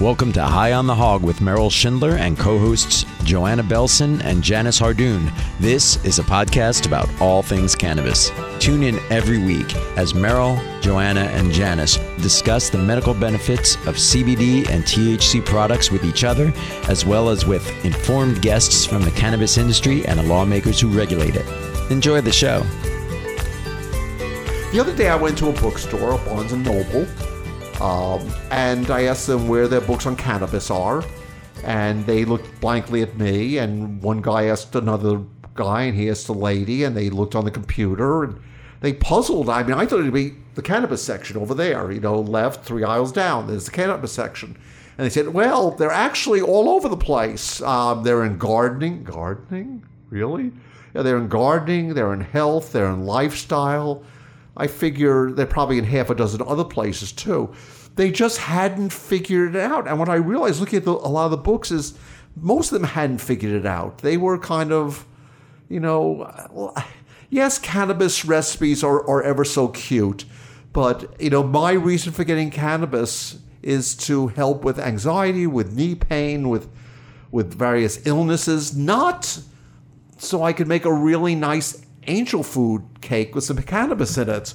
Welcome to High on the Hog with Merrill Shindler and co hosts Joanna Belson and Janice Hardoon. This is a podcast about all things cannabis. Tune in every week as Merrill, Joanna, and Janice discuss the medical benefits of CBD and THC products with each other, as well as with informed guests from the cannabis industry and the lawmakers who regulate it. Enjoy the show. The other day, I went to a bookstore, Barnes and Noble, um, and I asked them where their books on cannabis are, and they looked blankly at me. And one guy asked another guy, and he asked a lady, and they looked on the computer, and they puzzled. I mean, I thought it'd be the cannabis section over there, you know, left three aisles down. There's the cannabis section. And they said, well, they're actually all over the place. Um, they're in gardening. Gardening? Really? Yeah, they're in gardening, they're in health, they're in lifestyle. I figure they're probably in half a dozen other places too. They just hadn't figured it out. And what I realized looking at the, a lot of the books is most of them hadn't figured it out. They were kind of, you know, yes, cannabis recipes are, are ever so cute, but, you know, my reason for getting cannabis is to help with anxiety, with knee pain, with with various illnesses, not so I could make a really nice angel food cake with some cannabis in it.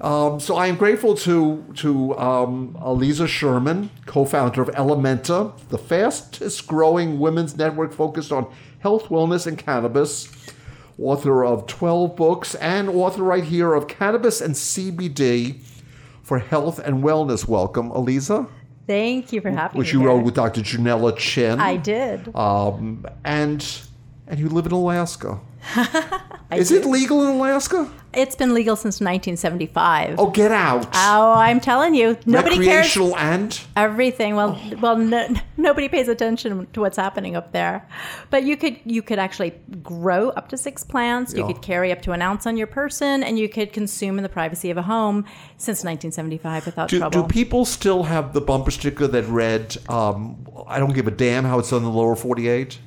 Um, so I am grateful to to um, Aliza Sherman, co-founder of Ellementa, the fastest growing women's network focused on health, wellness, and cannabis. Author of 12 books and author right here of Cannabis and CBD for Health and Wellness. Welcome, Aliza. Thank you for having Which me. Which you here. wrote with Dr. Junella Chin. I did. Um, and and you live in Alaska. Is do. it legal in Alaska? It's been legal since 1975. Oh, get out! Oh, I'm telling you, nobody cares. Recreational and Everything. Well, well, no, nobody pays attention to what's happening up there. But you could you could actually grow up to six plants. You Yeah. could carry up to an ounce on your person, and you could consume in the privacy of a home since 1975 without do, trouble. do people still have the bumper sticker that read, um, "I don't give a damn how it's done in the lower 48"?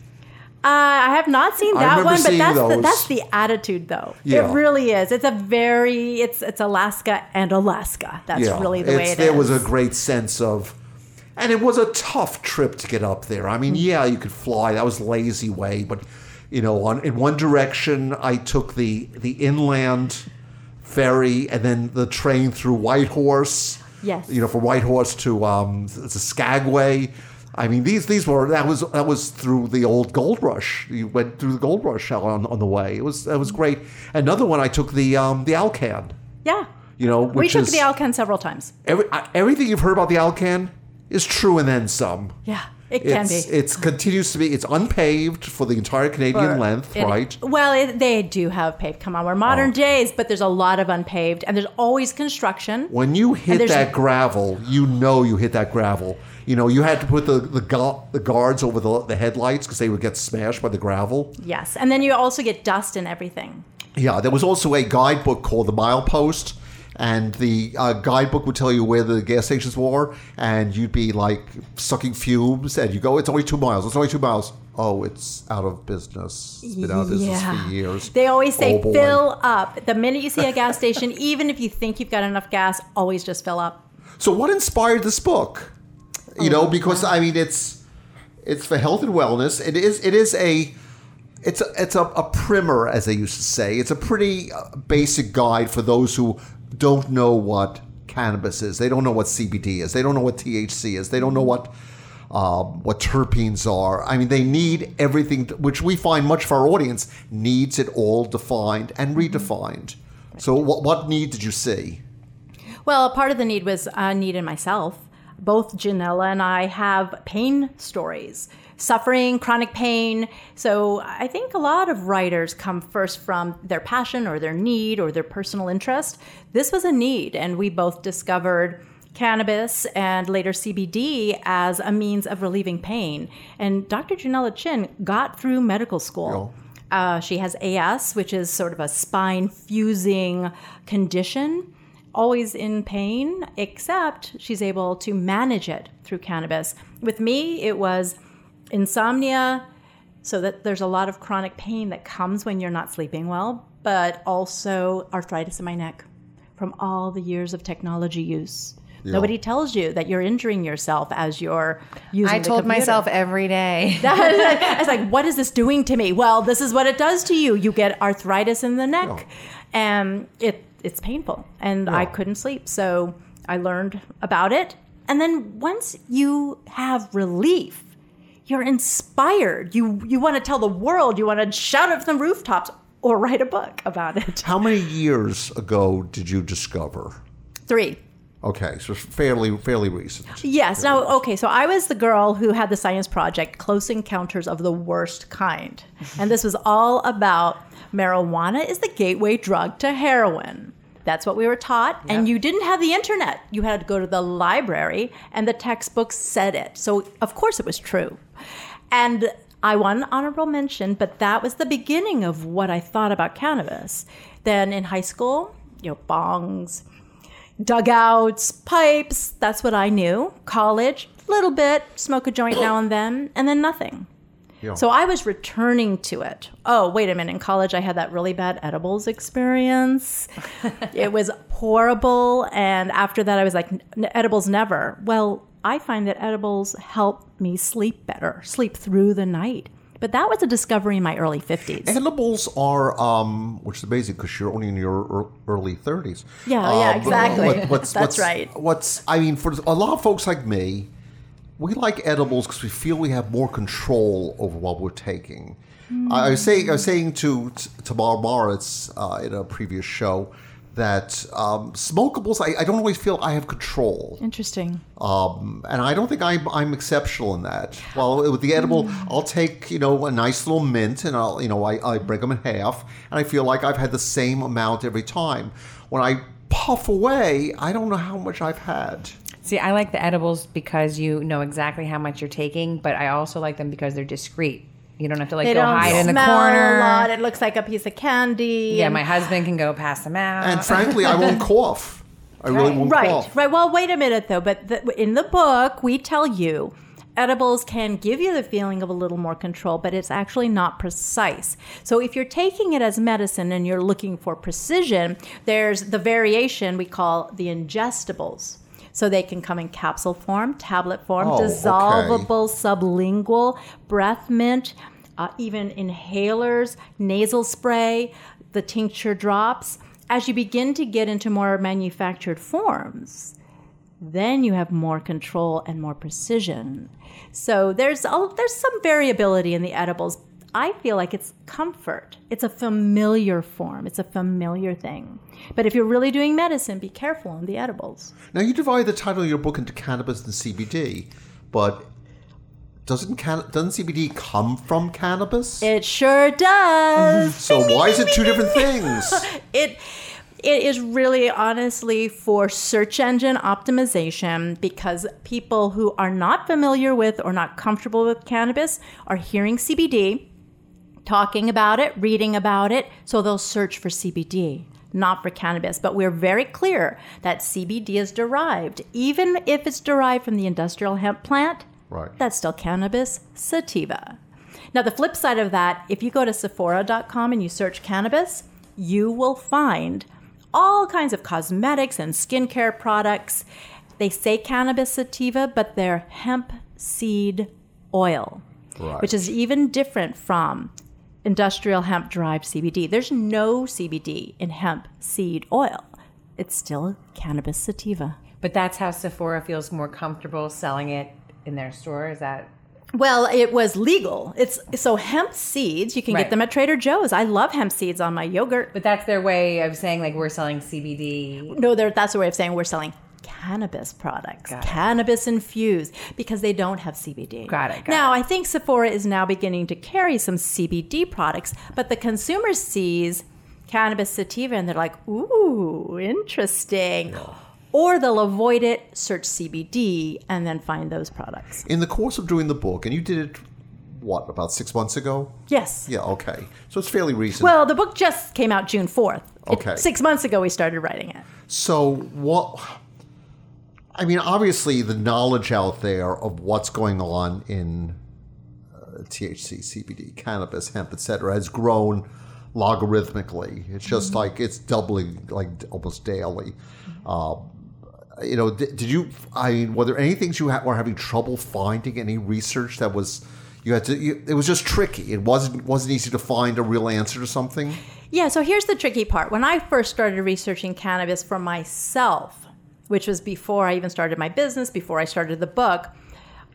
Uh, I have not seen that one, but that's the, that's the attitude, though. Yeah. It really is. It's a very it's it's Alaska and Alaska. That's really the way It's- it there is. was a great sense of, and it was a tough trip to get up there. I mean, Mm. yeah, you could fly. That was lazy way, but you know, on in one direction, I took the the inland ferry and then the train through Whitehorse. Yes. You know, from Whitehorse to um, to Skagway. I mean, these these were that was that was through the old gold rush. You went through the gold rush on on the way. It was that was great. Another one, I took the um, the Alcan. yeah. You know, We took is the Alcan several times. every, everything you've heard about the Alcan is true and then some. Yeah, it can It's be. It continues to be it's unpaved for the entire Canadian For- length, it- right? Well, it, they do have paved. Come on, we're modern Oh. days, but there's a lot of unpaved, and there's always construction. When you hit that gravel, you know you hit that gravel. You know, you had to put the the, gu- the guards over the, the headlights because they would get smashed by the gravel. Yes, and then you also get dust and everything. Yeah, there was also a guidebook called the Milepost, and the uh, guidebook would tell you where the gas stations were, and you'd be like sucking fumes, and you go, "It's only two miles. It's only two miles." Oh, it's out of business. It's been out of business for years. They always say Oh, fill up. The minute you see a gas station, even if you think you've got enough gas, always just fill up. So, what inspired this book? You Oh, know, because I mean, it's it's for health and wellness. It is it is a it's a, it's a, a primer, as they used to say. It's a pretty uh, basic guide for those who don't know what cannabis is. They don't know what CBD is. They don't know what THC is. They don't know what um, what terpenes are. I mean, they need everything, which we find much of our audience needs it all defined and redefined. So, what what need did you see? Well, part of the need was a need in myself. Both Junella and I have pain stories, suffering, chronic pain. So I think a lot of writers come first from their passion or their need or their personal interest. This was a need, and we both discovered cannabis and later CBD as a means of relieving pain. And Dr. Junella Chin got through medical school. Uh, she has AS, which is sort of a spine fusing condition always in pain, except she's able to manage it through cannabis. With me, it was insomnia, so that there's a lot of chronic pain that comes when you're not sleeping well, but also arthritis in my neck from all the years of technology use. Nobody tells you that you're injuring yourself as you're using I the told computer. myself every day. I was like, what is this doing to me? Well, this is what it does to you. You get arthritis in the neck, oh. and it it's painful, and I couldn't sleep. So I learned about it, and then once you have relief, you're inspired. You you want to tell the world. You want to shout it from the rooftops or write a book about it. How many years ago did you discover? Three. Okay, so fairly fairly recent. Yes. Now, okay. So I was the girl who had the science project, Close Encounters of the Worst Kind, and this was all about marijuana is the gateway drug to heroin. That's what we were taught, and you didn't have the internet. You had to go to the library, and the textbooks said it. So of course it was true. And I won honorable mention, but that was the beginning of what I thought about cannabis. Then in high school, you know, bongs, dugouts, pipes. That's what I knew. College, little bit, smoke a joint now and then, and then nothing. Yeah. So I was returning to it. Oh, wait a minute. In college, I had that really bad edibles experience. it was horrible. And after that, I was like, "N- edibles never. Well, I find that edibles help me sleep better, sleep through the night. But that was a discovery in my early 50s. Edibles are, um, which is amazing because you're only in your early 30s. Yeah, yeah, Um, exactly. what's, That's what's, right. What's, I mean, for a lot of folks like me, we like edibles because we feel we have more control over what we're taking. I, I was saying, I was saying to to Tamar Moritz uh, in a previous show that um, smokables, I, I don't always feel I have control. Interesting. Um, and I don't think I'm, I'm exceptional in that. Well, with the edible, I'll take you know a nice little mint, and I'll you know I, I break them in half, and I feel like I've had the same amount every time. When I puff away, I don't know how much I've had. See, I like the edibles because you know exactly how much you're taking, but I also like them because they're discreet. You don't have to like They go don't hide in the smell corner. a lot. It looks like a piece of candy. Yeah, my husband can go pass them out. And frankly, I won't cough. I really Right. won't Right, cough. right. Right. Well, wait a minute though. But the, in the book, we tell you edibles can give you the feeling of a little more control, but it's actually not precise. So if you're taking it as medicine and you're looking for precision, there's the variation we call the ingestibles. So they can come in capsule form, tablet form, Oh, okay. dissolvable, sublingual, breath mint, uh, even inhalers, nasal spray, the tincture drops. As you begin to get into more manufactured forms, then you have more control and more precision. So there's a, there's some variability in the edibles. I feel like it's comfort. It's a familiar form. It's a familiar thing. But if you're really doing medicine, be careful on the edibles. Now you divide the title of your book into cannabis and CBD, but doesn't can- doesn't CBD come from cannabis? It sure does. so why is it two different things? it it is really honestly for search engine optimization because people who are not familiar with or not comfortable with cannabis are hearing CBD, talking about it, reading about it, so they'll search for CBD, not for cannabis. But we're very clear that CBD is derived, even if it's derived from the industrial hemp plant. Right. That's still cannabis sativa. Now, the flip side of that, if you go to Sephora.com and you search cannabis, you will find all kinds of cosmetics and skincare products. They say cannabis sativa, but they're hemp seed oil, Right. which is even different from industrial hemp derived CBD. There's no CBD in hemp seed oil. It's still cannabis sativa. but that's how Sephora feels more comfortable selling it in their store. Is that Well, it was legal. It's so hemp seeds. You can Right. get them at Trader Joe's. I love hemp seeds on my yogurt. But that's their way of saying like we're selling CBD. No, that's a way of saying we're selling cannabis products, Got it. cannabis infused, because they don't have CBD. Got it, got now, I think Sephora is now beginning to carry some CBD products, but the consumer sees cannabis sativa and they're like, ooh, interesting. Or they'll avoid it, search CBD, and then find those products. In the course of doing the book, and you did it, what, about six months ago? Yes. Yeah, okay. So it's fairly recent. Well, the book just came out June 4th. It- Okay. six months ago, we started writing it. So what? I mean, obviously, the knowledge out there of what's going on in uh, THC, CBD, cannabis, hemp, etc., has grown logarithmically. It's just like it's doubling, like almost daily. Um, you know, did, did you? I mean, were there any things you ha- were having trouble finding? Any research that was you had to? You, it was just tricky. It wasn't wasn't easy to find a real answer to something. Yeah, so here's the tricky part. When I first started researching cannabis for myself, which was before I even started my business, before I started the book,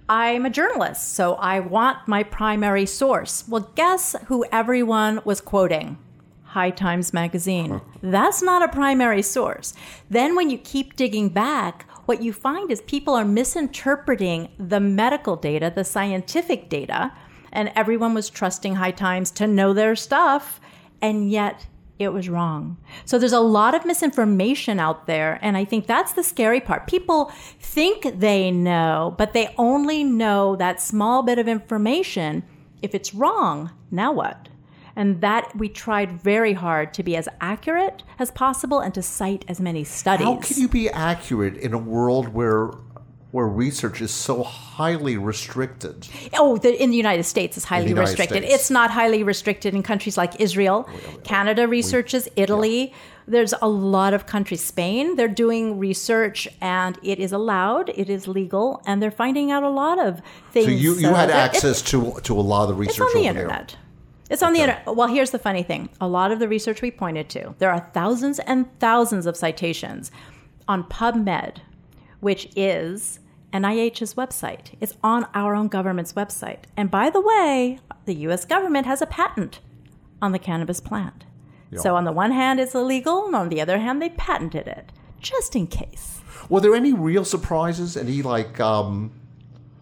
I'm a journalist, so I want my primary source. Well, guess who everyone was quoting? High Times Magazine. That's not a primary source. Then, when you keep digging back, what you find is people are misinterpreting the medical data, the scientific data, and everyone was trusting High Times to know their stuff, and yet it was wrong. So there's a lot of misinformation out there, and I think that's the scary part. People think they know, but they only know that small bit of information. If it's wrong, now what? And that we tried very hard to be as accurate as possible and to cite as many studies. How can you be accurate in a world where where research is so highly restricted? Oh, the, in the United States, it's highly restricted. States. It's not highly restricted in countries like Israel, Canada researches, Italy. There's a lot of countries. Spain, they're doing research, and it is allowed. It is legal, and they're finding out a lot of things. So you, you uh, had access to to a lot of the research It's on the internet. It's on the internet. Well, here's the funny thing. A lot of the research we pointed to, there are thousands and thousands of citations on PubMed, which is NIH's website. It's on our own government's website. And by the way, the US government has a patent on the cannabis plant. So on the one hand, it's illegal, and on the other hand, they patented it, just in case. Were there any real surprises? Any like um,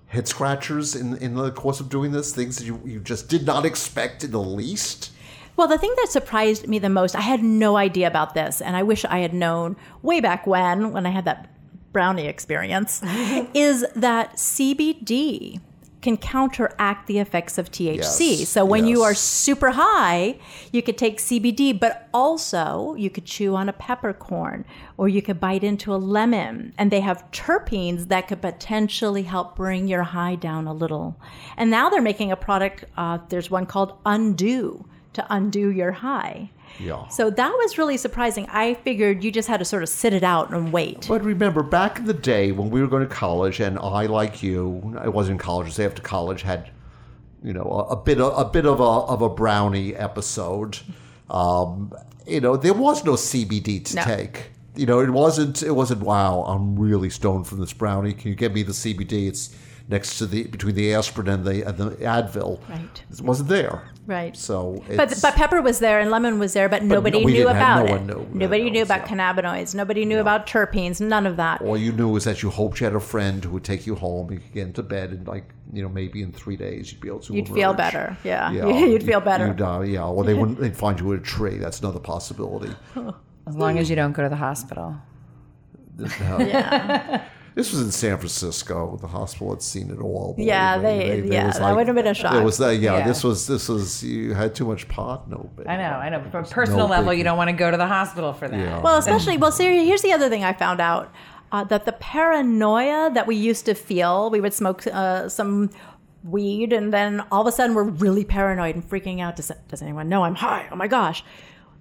head scratchers in in the course of doing this? Things that you, you just did not expect in the least? Well, the thing that surprised me the most, I had no idea about this, and I wish I had known way back when, when I had that brownie experience, is that CBD can counteract the effects of THC. Yes, so when you are super high, you could take CBD, but also you could chew on a peppercorn or you could bite into a lemon. And they have terpenes that could potentially help bring your high down a little. And now they're making a product, uh, there's one called Undo to undo your high. Yeah. So that was really surprising. I figured you just had to sort of sit it out and wait. But remember, back in the day when we were going to college, and I, like you, I was in college. Say after college, had you know a, a bit of, a bit of a of a brownie episode. Um, you know, there was no CBD to No. take. You know, it wasn't. It wasn't. Wow, I'm really stoned from this brownie. Can you get me the CBD? It's next to the between the aspirin and the and the Advil. Right. It wasn't there. Right. So, But it's, but pepper was there and lemon was there, but nobody we knew didn't have- about no it. one knew. Nobody No, knew about so- cannabinoids. Nobody knew about terpenes. None of that. all you knew was that you hoped you had a friend who would take you home. You could get into bed, and like you know, maybe in three days you'd be able to. You'd feel better. Yeah. yeah. You'd feel better. You'd, uh, yeah. Well, they wouldn't. They'd find you in a tree. That's another possibility. As long as you don't go to the hospital. This was in San Francisco. The hospital had seen it all. believe Yeah, me. they- it yeah, was that would've been a shock. It was that. Yeah, Yeah. This was. This was. You had too much pot. No. I know, I know. From a personal no level, biggie. you don't want to go to the hospital for that. Yeah. Well, especially, well, see, here's the other thing I found out uh, that the paranoia that we used to feel, we would smoke uh, some weed and then all of a sudden we're really paranoid and freaking out. Does, does anyone know I'm high? Oh my gosh.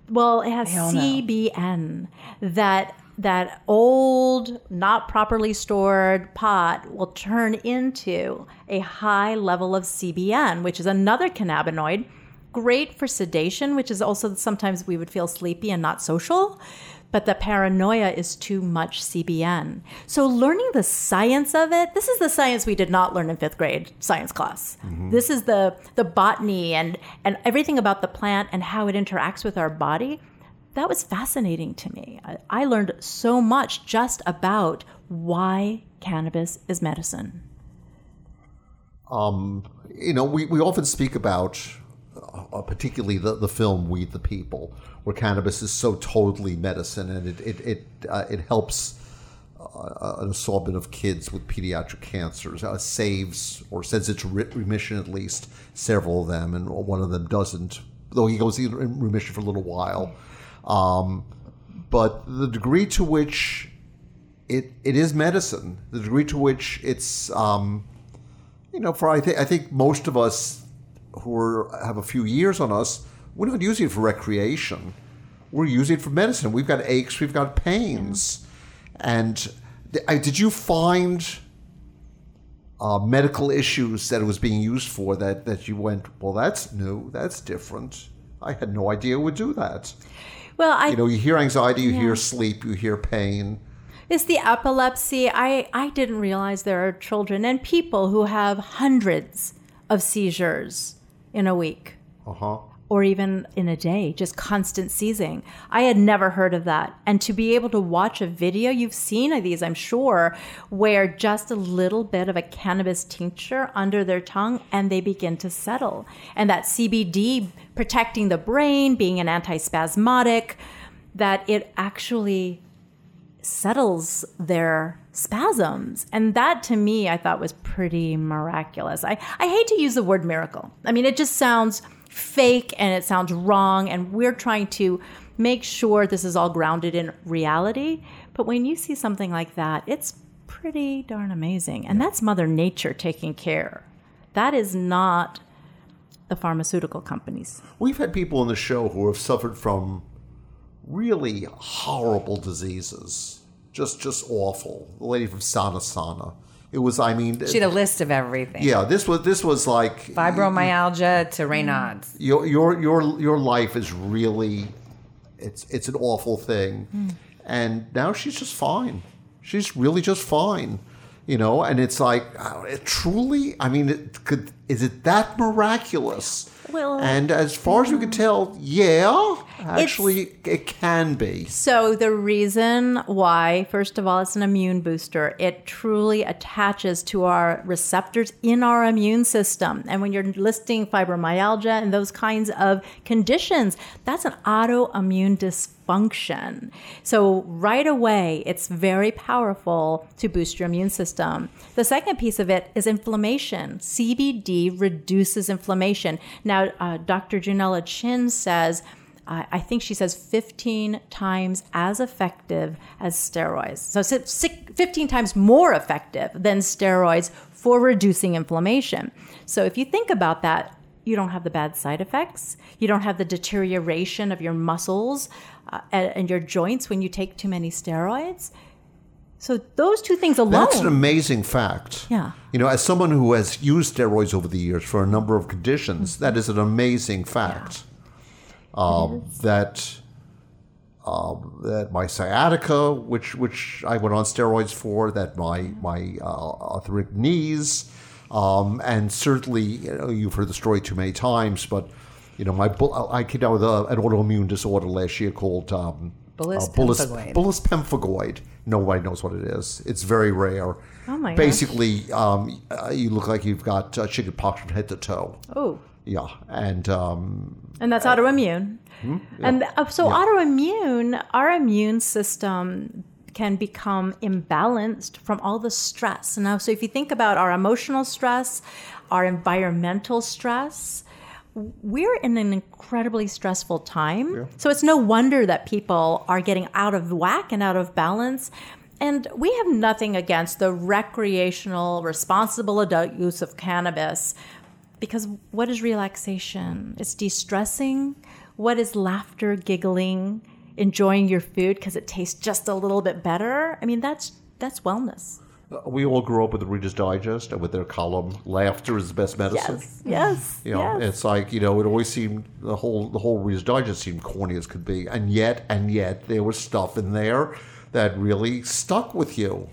Well, it has all know. CBN that that old, not properly stored pot will turn into a high level of CBN, which is another cannabinoid great for sedation, which is also sometimes we would feel sleepy and not social. But the paranoia is too much CBN. So, learning the science of it, this is the science we did not learn in fifth grade science class. Mm-hmm. This is the, the botany and, and everything about the plant and how it interacts with our body. That was fascinating to me. I, I learned so much just about why cannabis is medicine. you know, we, we often speak about, uh, particularly the, the film "We the People," where cannabis is so totally medicine, and it it it, uh, it helps uh, an assortment of kids with pediatric cancers, uh, saves or sends it to re- remission at least several of them, and one of them doesn't, though he goes in remission for a little while. Um, but the degree to which it it is medicine, the degree to which it's um, you know, for I think I think most of us who are, have a few years on us, we're not using it for recreation. We're using it for medicine. We've got aches, we've got pains, and I- Did you find uh, medical issues that it was being used for that, that you went, well, that's new, that's different. I had no idea it would do that. Well, I You know, you hear anxiety, you hear sleep, you hear pain. It's the epilepsy. I, I didn't realize there are children and people who have hundreds of seizures in a week Uh huh. Or even in a day, just constant seizing. I had never heard of that. And to be able to watch a video, you've seen of these, I'm sure, where just a little bit of a cannabis tincture under their tongue and they begin to settle. And that CBD protecting the brain, being an antispasmodic, that it actually settles their spasms. And that to me, I thought was pretty miraculous. I, I hate to use the word miracle. I mean, it just sounds fake and it sounds wrong. And we're trying to make sure this is all grounded in reality. But when you see something like that, it's pretty darn amazing. And that's Mother Nature taking care. That is not the pharmaceutical companies. We've had people on the show who have suffered from really horrible diseases. Just just awful. The lady from Sana Sana. It was I mean She had a list of everything. Yeah, this was this was like Fibromyalgia to Raynaud's. your your your your life is really it's it's an awful thing. And now she's just fine. She's really just fine. You know, and it's like uh, it truly I mean it could is it that miraculous? Well, and as far as we can tell, yeah, actually it can be. So, the reason why, first of all, it's an immune booster, it truly attaches to our receptors in our immune system. And when you're listing fibromyalgia and those kinds of conditions, that's an autoimmune dysfunction. So, right away, it's very powerful to boost your immune system. The second piece of it is inflammation. CBD reduces inflammation. Now, uh, Dr. Junella Chin says, I I think she says 15 times as effective as steroids. So si- si- 15 times more effective than steroids for reducing inflammation. So if you think about that, you don't have the bad side effects. You don't have the deterioration of your muscles uh, and, and your joints when you take too many steroids. So those two things alone. That's an amazing fact. Yeah. You know, as someone who has used steroids over the years for a number of conditions, that is an amazing fact. Um, that um, that my sciatica, which which I went on steroids for, that my my uh, arthritic knees, um, and certainly you know, you've heard the story too many times, but you know my I came down with a, an autoimmune disorder last year called um, Bullous uh, bullous, pemphigoid. bullous pemphigoid. Nobody knows what it is. It's very rare. Oh my gosh. Basically, um, uh, you look like you've got uh, chicken pox from head to toe. oh. Yeah, and um, And that's autoimmune. And uh, so, autoimmune, our immune system can become imbalanced from all the stress. Now, so if you think about our emotional stress, our environmental stress, we're in an incredibly stressful time. So it's no wonder that people are getting out of whack and out of balance. And we have nothing against the recreational, responsible adult use of cannabis because what is relaxation? It's de stressing. What is laughter, giggling, enjoying your food because it tastes just a little bit better? I mean, that's that's wellness. We all grew up with the Reader's Digest and with their column "Laughter is the best medicine." Yes, yes, You know, yes. it's like you know, it always seemed the whole the whole Reader's Digest seemed corny as could be, and yet and yet there was stuff in there that really stuck with you.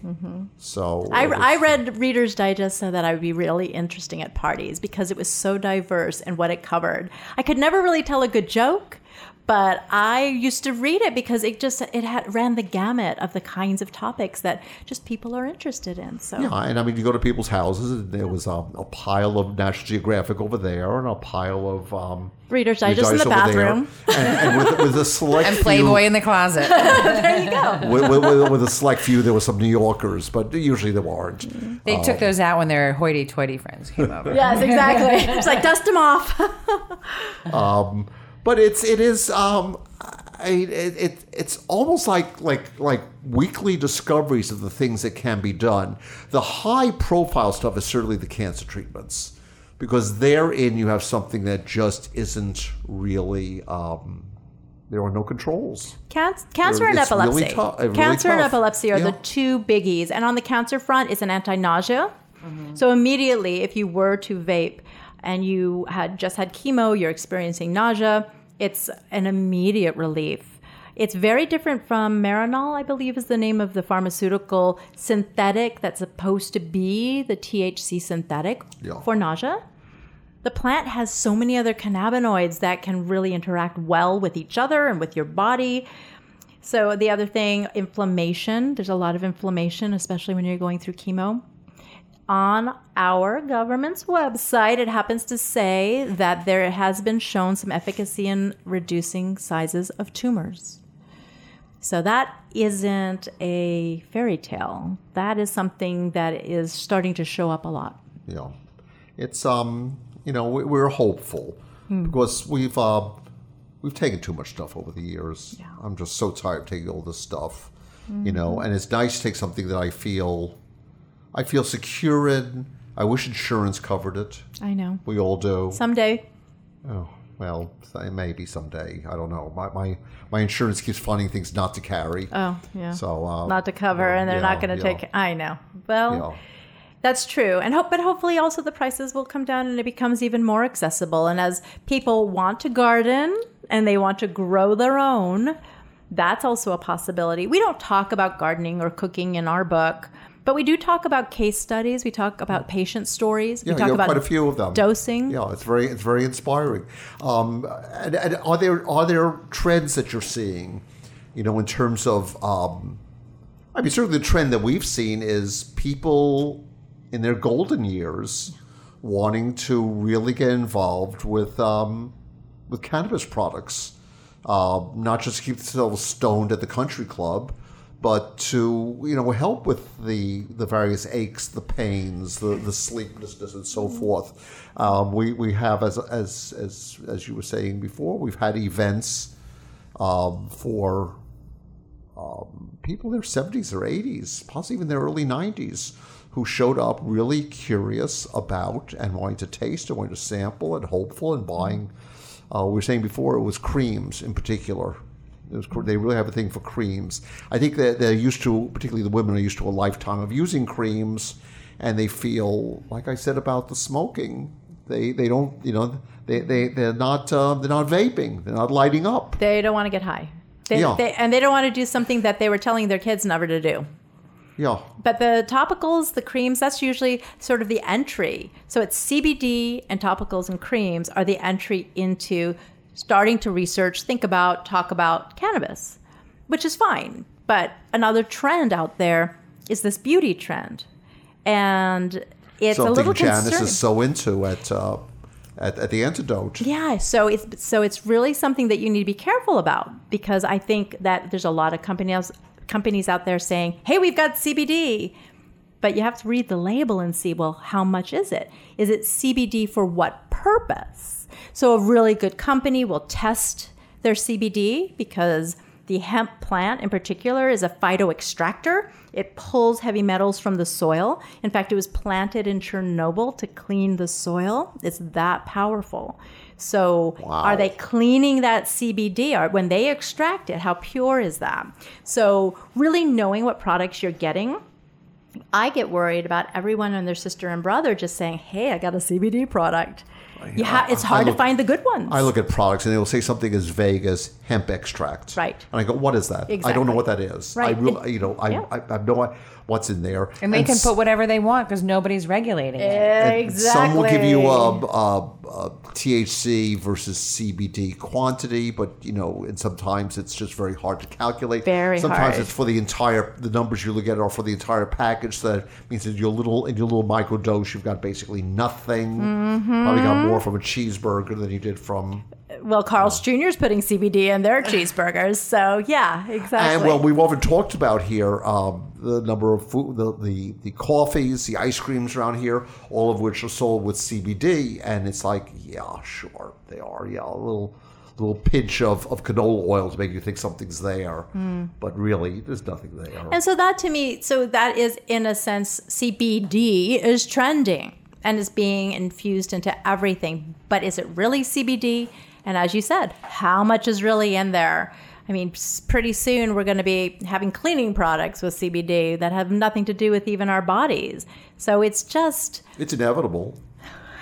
So Mm-hmm. I, was- I read Reader's Digest so that I would be really interesting at parties because it was so diverse in what it covered. I could never really tell a good joke, but I used to read it because it just it had ran the gamut of the kinds of topics that just people are interested in. So Yeah, and I mean, you go to people's houses, and there was a, a pile of National Geographic over there, and a pile of um, Reader's Digest in the over there, bathroom. and, and with, with a select And few- Playboy in the closet. with, with, with, with a select few, there were some New Yorkers, but usually there weren't. They um, took those out when their hoity-toity friends came over. Yes, exactly. it's like dust them off. Um, But it's it is um, I, it, it it's almost like like like weekly discoveries of the things that can be done. The high profile stuff is certainly the cancer treatments because therein you have something that just isn't really um, there are no controls. Can- cancer and It's really epilepsy. tough- really cancer and epilepsy are the two biggies. And on the cancer front, it's an anti nausea. So immediately, if you were to vape and you had just had chemo, you're experiencing nausea, it's an immediate relief. It's very different from Marinol, I believe is the name of the pharmaceutical synthetic that's supposed to be the THC synthetic Yeah. for nausea. The plant has so many other cannabinoids that can really interact well with each other and with your body. So, the other thing, inflammation. There's a lot of inflammation, especially when you're going through chemo. On our government's website, it happens to say that there has been shown some efficacy in reducing sizes of tumors. So, that isn't a fairy tale. That is something that is starting to show up a lot. know it's um you know we- we're hopeful Hmm. because we've uh we've taken too much stuff over the years i'm just so tired of taking all this stuff you know Mm-hmm. and it's nice to take something that i feel i feel secure in i wish insurance covered it I know. we all do Someday. oh well maybe someday i don't know my my, my insurance keeps finding things not to carry Oh, yeah. so uh, not to cover, and they're not going to yeah, take. I know. Well, yeah. that's true, and hope, but hopefully also the prices will come down and it becomes even more accessible. And as people want to garden and they want to grow their own, that's also a possibility. We don't talk about gardening or cooking in our book, but we do talk about case studies. We talk about patient stories. Yeah, we talk about quite a few of them. dosing. Yeah, it's very it's very inspiring. Um, and, and are there are there trends that you're seeing, you know, in terms of? Um, I mean, certainly the trend that we've seen is people in their golden years wanting to really get involved with um, with cannabis products, uh, not just keep themselves stoned at the country club, but to you know help with the the various aches, the pains, the, the sleeplessness, and so forth. Um, we we have as as as as you were saying before, we've had events um, for um, people in their seventies or eighties, possibly even their early nineties. Who showed up really curious about and wanting to taste and wanting to sample and hopeful and buying uh, we were saying before it was creams in particular. Was, they really have a thing for creams. I think that they're used to, particularly the women are used to a lifetime of using creams, and they feel, like I said about the smoking, they they don't, you know, they they they're not uh, they're not vaping, they're not lighting up. They don't want to get high. They, Yeah. they, and they don't want to do something that they were telling their kids never to do. Yeah, But the topicals, the creams, that's usually sort of the entry. So it's CBD and topicals and creams are the entry into starting to research, think about, talk about cannabis, which is fine. But another trend out there is this beauty trend. And it's a something little Janice concerning. is so into at uh, at, at the antidote. Yeah, so it's so it's really something that you need to be careful about because I think that there's a lot of companies companies out there saying, "Hey, we've got CBD." But you have to read the label and see, well, how much is it? Is it CBD for what purpose? So a really good company will test their CBD because the hemp plant in particular is a phytoextractor. It pulls heavy metals from the soil. In fact, it was planted in Chernobyl to clean the soil. It's that powerful. So, are they cleaning that CBD? Or when they extract it, how pure is that? So, really knowing what products you're getting I get worried about everyone and their sister and brother just saying, "Hey, I got a CBD product." You ha- it's hard look- to find the good ones. I look at products and they will say something as vague as hemp extract. Right. And I go, what is that? I don't know what that is. Right. I really, you know, I, Yeah. I, I have no idea what's in there. And they can s- put whatever they want because nobody's regulating it. exactly. Some will give you a, a, a THC versus CBD quantity, but you know, and sometimes it's just very hard to calculate. Very sometimes hard. it's for the entire. The numbers you look at are for the entire package. So that means in your little in your little micro dose, you've got basically nothing. Mm-hmm. Probably got more from a cheeseburger than you did from. Well, Carl's Jr. is putting CBD in their cheeseburgers, so yeah, exactly. And well, we've often talked about here um, the number of food, the, the the coffees, the ice creams around here, all of which are sold with CBD, and it's like, yeah, sure, they are, yeah, a little little pinch of, of canola oil to make you think something's there, but really, there's nothing there. And so that to me, so that is in a sense, CBD is trending and is being infused into everything. But is it really CBD? And as you said, how much is really in there? I mean, pretty soon we're going to be having cleaning products with CBD that have nothing to do with even our bodies. So it's just It's inevitable.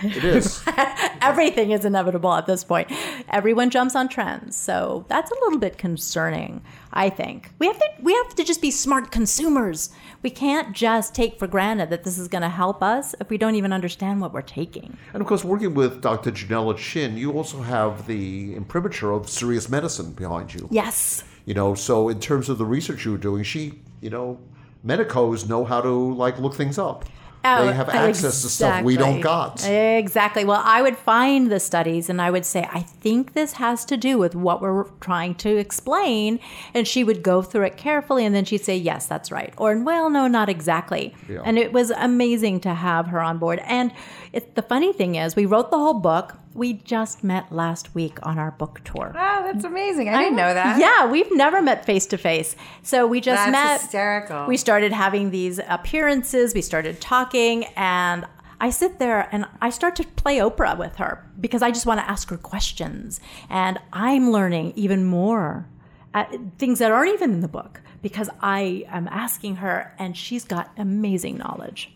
It is. everything is inevitable at this point. Everyone jumps on trends. So that's a little bit concerning, I think. We have to we have to just be smart consumers. We can't just take for granted that this is going to help us if we don't even understand what we're taking. and of course, working with Dr. Junella Chin, you also have the imprimatur of serious medicine behind you. Yes. You know, so in terms of the research you were doing, she, you know, medicos know how to like look things up. Oh, they have access to stuff we don't got. Exactly. Well, I would find the studies and I would say, I think this has to do with what we're trying to explain. And she would go through it carefully and then she'd say, yes, that's right. Or, well, no, not exactly. Yeah. And it was amazing to have her on board. And it, the funny thing is, we wrote the whole book. We just met last week on our book tour. Oh, that's amazing. I didn't know that. Yeah, we've never met face to face. So we just That's met. hysterical. We started having these appearances, we started talking, and I sit there and I start to play Oprah with her because I just want to ask her questions. And I'm learning even more uh, things that aren't even in the book because I am asking her, and she's got amazing knowledge.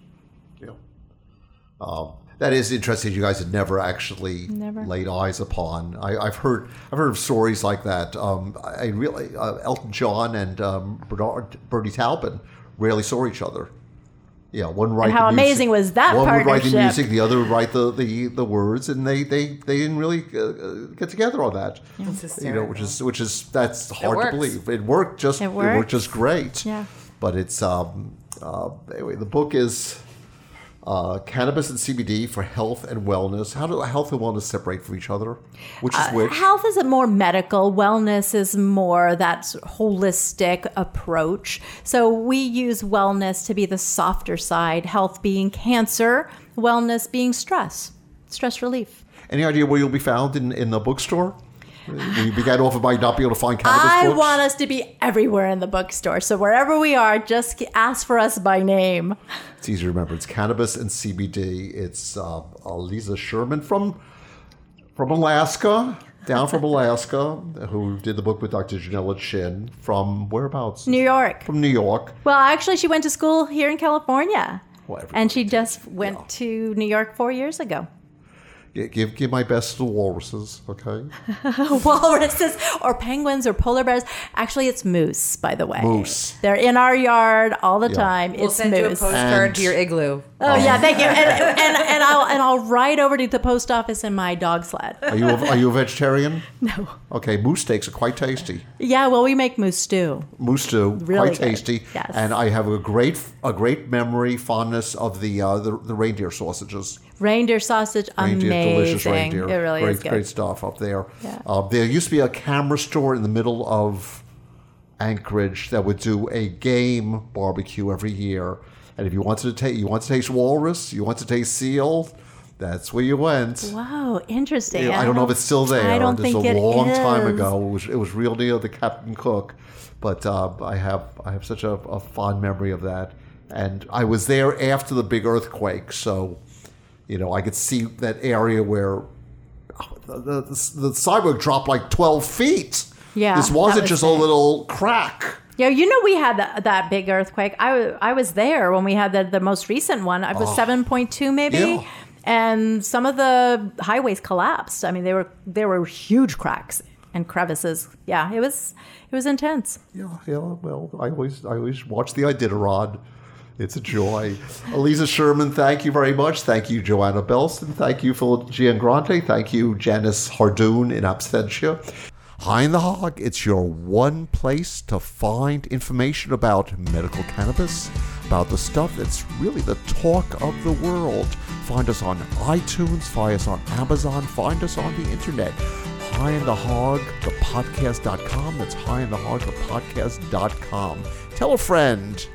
Yeah. Um, that is interesting. You guys had never actually Never. laid eyes upon. I, I've heard. I've heard of stories like that. Um, I really uh, Elton John and um, Bernard, Bernie Taupin rarely saw each other. Yeah, one write. how the music- amazing was that One would write the music, the other would write the, the, the words, and they, they, they didn't really uh, uh, get together on that. That's You know, which is which is that's hard to believe. It worked just It it worked just great. Yeah. But it's um uh, anyway. The book is uh, cannabis and CBD for health and wellness. How do health and wellness separate from each other? Which is which? Health is a more medical, wellness is more that holistic approach. So we use wellness to be the softer side, health being cancer, wellness being stress, stress relief. Any idea where you'll be found in, in the bookstore? We began off of by not being able to find cannabis I books. want us to be everywhere in the bookstore. So wherever we are, just ask for us by name. It's easy to remember. It's cannabis and CBD. It's uh, uh, Lisa Sherman from from Alaska, down from Alaska, who did the book with Dr. Junella Chin from whereabouts? New York. From New York. Well, actually, she went to school here in California. Well, and she just went to New York four years ago. Gi- Give give my best to the walruses, okay? walruses or penguins or polar bears. Actually, it's moose, by the way. Moose. They're in our yard all the Yeah. time. We'll it's send you a moose. postcard And- to your igloo. oh yeah, thank you. And, and, and I'll and I'll ride over to the post office in my dog sled. Are you a, are you a vegetarian? No. Okay, moose steaks are quite tasty. Yeah, well, we make moose stew. Moose stew, Really quite good. tasty. Yes. And I have a great a great memory fondness of the uh, the, the reindeer sausages. Reindeer sausage, Reindeer, amazing. delicious reindeer. It really great, is good. Great stuff up there. Yeah. Uh, there used to be a camera store in the middle of Anchorage that would do a game barbecue every year. And if you wanted to take, you want to taste walrus, you want to taste seal, that's where you went. Wow, interesting. Yeah, I don't know if it's still there. I don't This think is a it long time ago. It was it was real near the Captain Cook, but uh, I have I have such a, a fond memory of that. And I was there after the big earthquake, so you know I could see that area where oh, the, the, the sidewalk dropped like twelve feet. Yeah, this wasn't was just a little crack. Yeah, you know we had that, that big earthquake. I, I was there when we had the, the most recent one. I was 7.2 maybe. Yeah. And some of the highways collapsed. I mean, they were there were huge cracks and crevices. Yeah, it was it was intense. Yeah, yeah. Well, I always, I always watch the Iditarod. It's a joy. Aliza Sherman, thank you very much. Thank you, Joanna Belston. Thank you, Phil Giangrande. Thank you, Janice Hardoon in absentia. High on the Hog, it's your one place to find information about medical cannabis, about the stuff that's really the talk of the world. Find us on iTunes, find us on Amazon, find us on the internet. High on the Hog, the podcast.com. That's high in the hog, the podcast.com. Tell a friend.